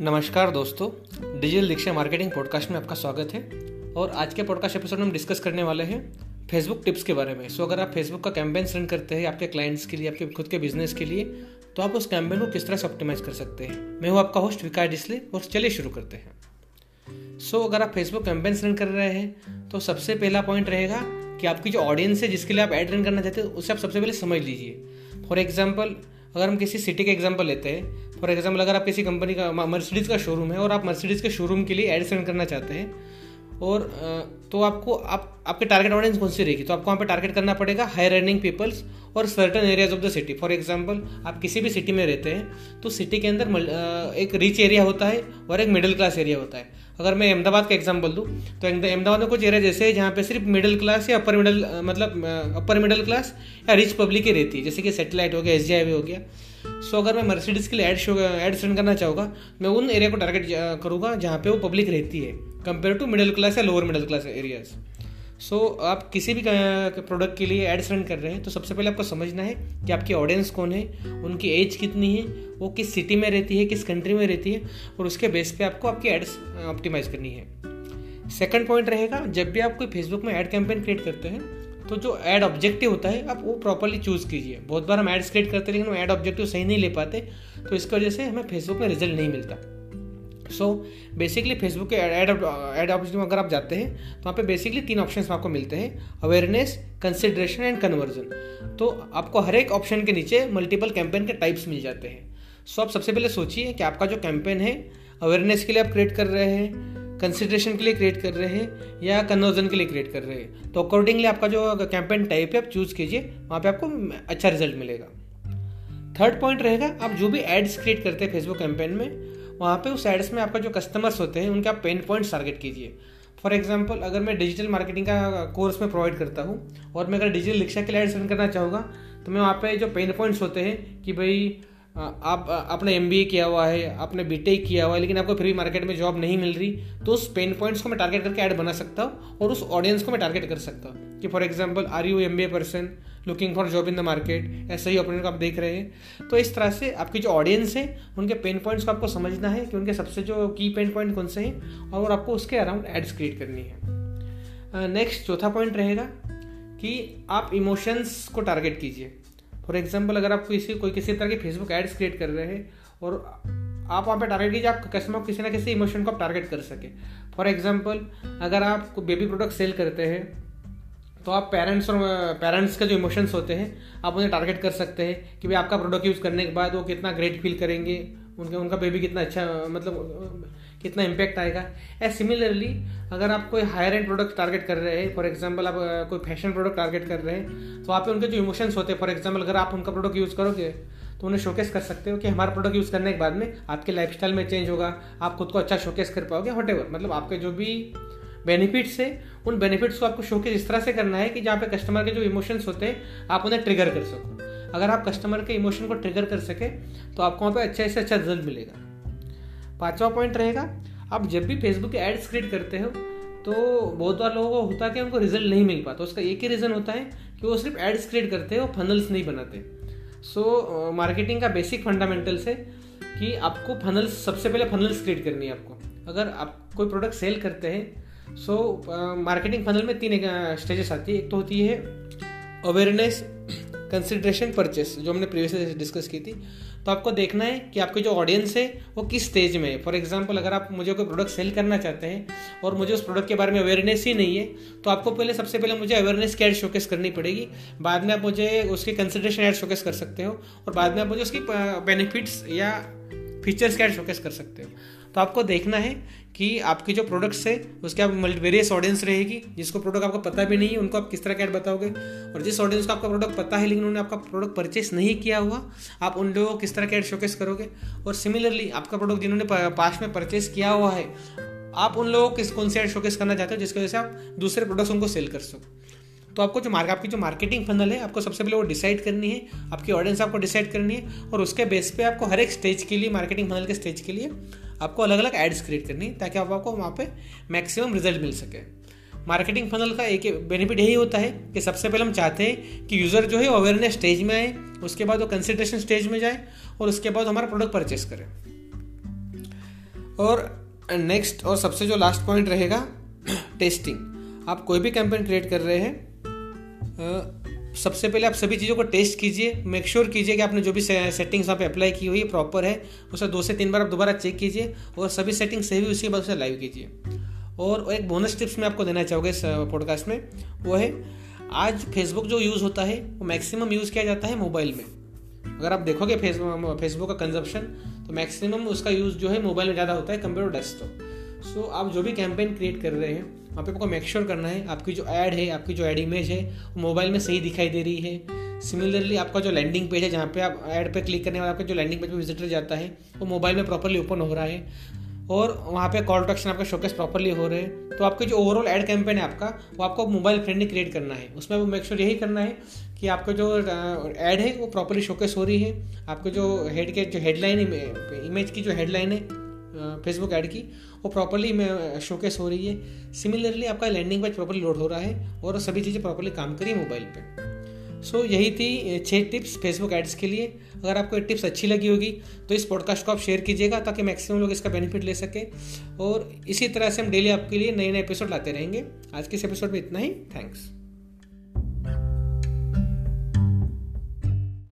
नमस्कार दोस्तों, डिजिटल दीक्षा marketing podcast में आपका स्वागत है। और आज के पॉडकास्ट एपिसोड में हम डिस्कस करने वाले हैं फेसबुक टिप्स के बारे में। सो अगर आप फेसबुक का कैंपेन्स रन करते हैं आपके क्लाइंट्स के लिए, आपके खुद के बिज़नेस के लिए तो आप उस कैंपेन को किस तरह से ऑप्टिमाइज कर सकते हैं? मैं हूँ आपका होस्ट विकास डिस्ले और चलिए शुरू करते हैं। सो अगर आप फेसबुक कैंपेन्स रन कर रहे हैं तो सबसे पहला पॉइंट रहेगा कि आपकी जो ऑडियंस है जिसके लिए आप एड रन करना चाहते हैं, उसे आप सबसे पहले समझ लीजिए। फॉर एग्ज़ाम्पल अगर हम किसी सिटी का एग्ज़ाम्पल लेते हैं फॉर एग्ज़ाम्पल अगर आप किसी कंपनी का मर्सिडीज़ का शोरूम है और आप मर्सिडीज़ के शोरूम के लिए एड सेंड करना चाहते हैं, और तो आपको, आप, आपके टारगेट ऑडियंस कौन सी रहेगी? तो आपको वहाँ पे टारगेट करना पड़ेगा हाई रनिंग पीपल्स और certain areas of the city for example आप किसी भी सिटी में रहते हैं तो सिटी के अंदर एक रिच एरिया होता है और एक मिडिल क्लास एरिया होता है। अगर मैं अहमदाबाद का एग्ज़ाम्पल दूँ तो अहमदाबाद में कुछ एरिया जैसे है जहाँ पे सिर्फ़ मिडिल क्लास या अपर मिडिल मतलब अपर मिडिल क्लास या रिच पब्लिक ही रहती है। जैसे कि सेटेलाइट हो गया एस जी हो गया। सो अगर मैं मर्सिडीज़ के लिए एड शो एड सेंड करना चाहूँगा, मैं उन एरिया को टारगेट करूँगा जहाँ पे वो पब्लिक रहती है कंपेयर टू मिडिल क्लास या lower middle class areas so so, आप किसी भी प्रोडक्ट के लिए एड सेंड कर रहे हैं तो सबसे पहले आपको समझना है कि आपकी ऑडियंस कौन है उनकी एज कितनी है वो किस सिटी में रहती है किस कंट्री में रहती है और उसके बेस पे आपको आपकी एड्स ऑप्टिमाइज करनी है। सेकंड पॉइंट रहेगा जब भी आप कोई फेसबुक में एड कैंपेन क्रिएट करते हैं तो जो एड ऑब्जेक्टिव होता है आप वो प्रॉपरली चूज़ कीजिए। बहुत बार हम एड्स क्रिएट करते हैं लेकिन वो एड ऑब्जेक्टिव सही नहीं ले पाते तो इसकी वजह से हमें फेसबुक में रिज़ल्ट नहीं मिलता। सो बेसिकली फेसबुक के एड ऑप्शन अगर आप जाते हैं तो वहाँ पे बेसिकली तीन ऑप्शन आपको मिलते हैं अवेयरनेस कंसिड्रेशन एंड कन्वर्जन तो आपको हर एक ऑप्शन के नीचे मल्टीपल कैंपेन के टाइप्स मिल जाते हैं। सो so, आप सबसे पहले सोचिए कि आपका जो कैंपेन है अवेयरनेस के लिए आप क्रिएट कर रहे हैं कंसिड्रेशन के लिए क्रिएट कर रहे हैं या कन्वर्जन के लिए क्रिएट कर रहे हैं। तो अकॉर्डिंगली आपका जो कैंपेन टाइप है आप चूज़ कीजिए वहाँ पे आपको अच्छा रिज़ल्ट मिलेगा। थर्ड पॉइंट रहेगा आप जो भी एड्स क्रिएट करते हैं फेसबुक कैंपेन में वहाँ पे उस एड्स में आपका जो कस्टमर्स होते हैं, उनके आप पेन पॉइंट्स टारगेट कीजिए। फॉर एग्ज़ाम्पल अगर मैं डिजिटल मार्केटिंग का कोर्स में प्रोवाइड करता हूँ, और मैं अगर डिजिटल रिक्शा के लिए एड्स रन करना चाहूँगा तो मैं वहाँ पे जो पेन पॉइंट्स होते हैं कि भाई आप आपने एम किया हुआ है, आपने बी किया हुआ है, लेकिन आपको फिर भी मार्केट में जॉब नहीं मिल रही तो उस पेन पॉइंट्स को मैं टारगेट करके ऐड बना सकता हूँ, और उस ऑडियंस को मैं टारगेट कर सकता हूँ। कि for example are you M B A person looking for job in the market ऐसा ही ओपिनियन को आप देख रहे हैं। तो इस तरह से आपकी जो ऑडियंस है, उनके पेन पॉइंट्स को आपको समझना है कि उनके सबसे जो की पेन पॉइंट कौन से हैं और आपको उसके अराउंड एड्स क्रिएट करनी है। नेक्स्ट चौथा पॉइंट रहेगा कि आप इमोशंस को टारगेट कीजिए। फॉर एग्ज़ाम्पल अगर आप किसी, कोई किसी तरह की फेसबुक एड्स क्रिएट कर रहे हैं और आप वहाँ पे टारगेट कीजिए, आप कस्टमर किसी ना किसी इमोशन को आप टारगेट कर सके। फॉर एग्ज़ाम्पल अगर आप बेबी प्रोडक्ट सेल करते हैं तो आप पेरेंट्स और पेरेंट्स के जो इमोशंस होते हैं, आप उन्हें टारगेट कर सकते हैं कि भाई आपका प्रोडक्ट यूज़ करने के बाद वो कितना ग्रेट फील करेंगे, उनके, उनका बेबी कितना अच्छा मतलब कितना इम्पैक्ट आएगा। एज सिमिलरली अगर आप कोई हायर एंड प्रोडक्ट टारगेट कर रहे हैं फॉर एग्ज़ाम्पल आप कोई फ़ैशन प्रोडक्ट टारगेट कर रहे हैं तो आप उनके जो इमोशंस होते हैं फॉर एग्ज़ाम्पल अगर आप उनका प्रोडक्ट यूज़ करोगे तो उन्हें शोकेस कर सकते हो कि हमारा प्रोडक्ट यूज़ करने के बाद में आपके लाइफ में चेंज होगा, आप खुद को अच्छा शोकेस कर पाओगे वट मतलब आपके जो भी बेनिफिट्स है उन बेनिफिट्स को आपको शोकेस इस तरह से करना है कि जहाँ पे कस्टमर के जो इमोशंस होते हैं, आप उन्हें ट्रिगर कर सको। अगर आप कस्टमर के इमोशन को ट्रिगर कर सके तो आपको वहाँ पे अच्छे से अच्छा रिज़ल्ट मिलेगा। पांचवा पॉइंट रहेगा, आप जब भी फेसबुक के एड्स क्रिएट करते हो तो बहुत बार लोगों को होता है कि उनको रिज़ल्ट नहीं मिल पाता। उसका एक ही रीज़न होता है कि वो सिर्फ़ एड्स क्रिएट करते हैं वो फनल्स नहीं बनाते। सो मार्केटिंग का बेसिक फंडामेंटल्स है कि आपको फनल्स सबसे पहले फनल्स क्रिएट करनी है आपको। अगर आप कोई प्रोडक्ट सेल करते हैं सो मार्केटिंग फनल में तीन स्टेजेस आती है। एक तो होती है अवेयरनेस कंसिड्रेशन परचेस जो हमने प्रीवियस डिस्कस की थी। तो आपको देखना है कि आपके जो ऑडियंस है, वो किस स्टेज में है। फॉर एग्ज़ाम्पल अगर आप मुझे कोई प्रोडक्ट सेल करना चाहते हैं और मुझे उस प्रोडक्ट के बारे में अवेयरनेस ही नहीं है तो आपको पहले, सबसे पहले मुझे अवेयरनेस की एड शोकेस करनी पड़ेगी। बाद में आप मुझे उसके कंसिड्रेशन एड शोकेस कर सकते हो और बाद में आप मुझे उसकी बेनिफिट्स या फीचर्स की एड शोकेस कर सकते हो? तो आपको देखना है कि आपके जो प्रोडक्ट्स है, उसके आप वेरियस ऑडियंस रहेगी, जिसको प्रोडक्ट आपको पता भी नहीं है, उनको आप किस तरह का ऐड बताओगे? और जिस ऑडियंस को आपका प्रोडक्ट पता है, लेकिन उन्होंने आपका प्रोडक्ट परचेस नहीं किया हुआ, आप उन लोगों को किस तरह का ऐड शोकेस करोगे? और सिमिलरली आपका प्रोडक्ट जिन्होंने पास में परचेस किया हुआ है, आप उन लोगों को किस, कौन से ऐड शोकेस करना चाहते हो, जिसकी वजह से आप दूसरे प्रोडक्ट्स उनको सेल कर सको? तो आपको जो मार्क, आपकी जो मार्केटिंग फनल है, आपको सबसे पहले वो डिसाइड करनी है, आपकी ऑडियंस आपको डिसाइड करनी है, और उसके बेस पे आपको हर एक स्टेज के लिए मार्केटिंग फनल के स्टेज के लिए आपको अलग अलग एड्स क्रिएट करनी है, ताकि आप, आपको वहाँ पे मैक्सिमम रिज़ल्ट मिल सके। मार्केटिंग फनल का एक बेनिफिट यही होता है कि सबसे पहले हम चाहते हैं कि यूज़र जो है अवेयरनेस स्टेज में आए, उसके बाद वो कंसिड्रेशन स्टेज में जाए, और उसके बाद हमारा प्रोडक्ट परचेस करें। और नेक्स्ट और सबसे जो लास्ट पॉइंट रहेगा टेस्टिंग आप कोई भी कैंपेन क्रिएट कर रहे हैं सबसे पहले आप सभी चीज़ों को टेस्ट कीजिए मेक श्योर कीजिए कि आपने जो भी सेटिंग्स वहाँ पे अप्लाई की हुई है प्रॉपर है, उसे दो से तीन बार आप दोबारा चेक कीजिए और सभी सेटिंग सही हुई उसके बाद उसे लाइव कीजिए। और एक बोनस टिप्स मैं आपको देना चाहूँगा इस पॉडकास्ट में, वो है, आज फेसबुक जो यूज़ होता है, वो मैक्सिमम यूज़ किया जाता है मोबाइल में। अगर आप देखोगे फेसबुक का कंजप्शन तो मैक्सिमम उसका यूज़ जो है मोबाइल में ज़्यादा होता है कंपेयर टू डेस्कटॉप सो आप जो भी कैंपेन क्रिएट कर रहे हैं वहाँ पे आपको मेक श्योर करना है, आपकी जो ऐड है, आपकी जो ऐड इमेज है मोबाइल में सही दिखाई दे रही है। सिमिलरली आपका जो लैंडिंग पेज है, जहाँ पे आप ऐड पे क्लिक करने वाला, आपका जो लैंडिंग पेज पे विजिटर जाता है, वो मोबाइल में प्रॉपरली ओपन हो रहा है। और वहाँ पे कॉल टू एक्शन आपका शोकेस प्रॉपरली हो रहे हैं। तो आपके जो ओवरऑल एड कैंपेन है आपका, वो आपको मोबाइल फ्रेंडली क्रिएट करना है। उसमें वो मेक श्योर यही करना है कि आपका जो एड है, वो प्रॉपरली शोकेस हो रही है। आपके जो हेड के, जो हेडलाइन इमेज की जो हेडलाइन है फेसबुक ऐड की वो प्रॉपरली शोकेस हो रही है। सिमिलरली आपका लैंडिंग पेज प्रॉपरली लोड हो रहा है और सभी चीज़ें प्रॉपरली काम करी मोबाइल पे। सो so, यही थी छः टिप्स फेसबुक एड्स के लिए। अगर आपको ये टिप्स अच्छी लगी होगी तो इस पॉडकास्ट को आप शेयर कीजिएगा ताकि मैक्सिमम लोग इसका बेनिफिट ले सकें। और इसी तरह से हम डेली आपके लिए नए नए एपिसोड लाते रहेंगे। आज के इस एपिसोड में इतना ही। थैंक्स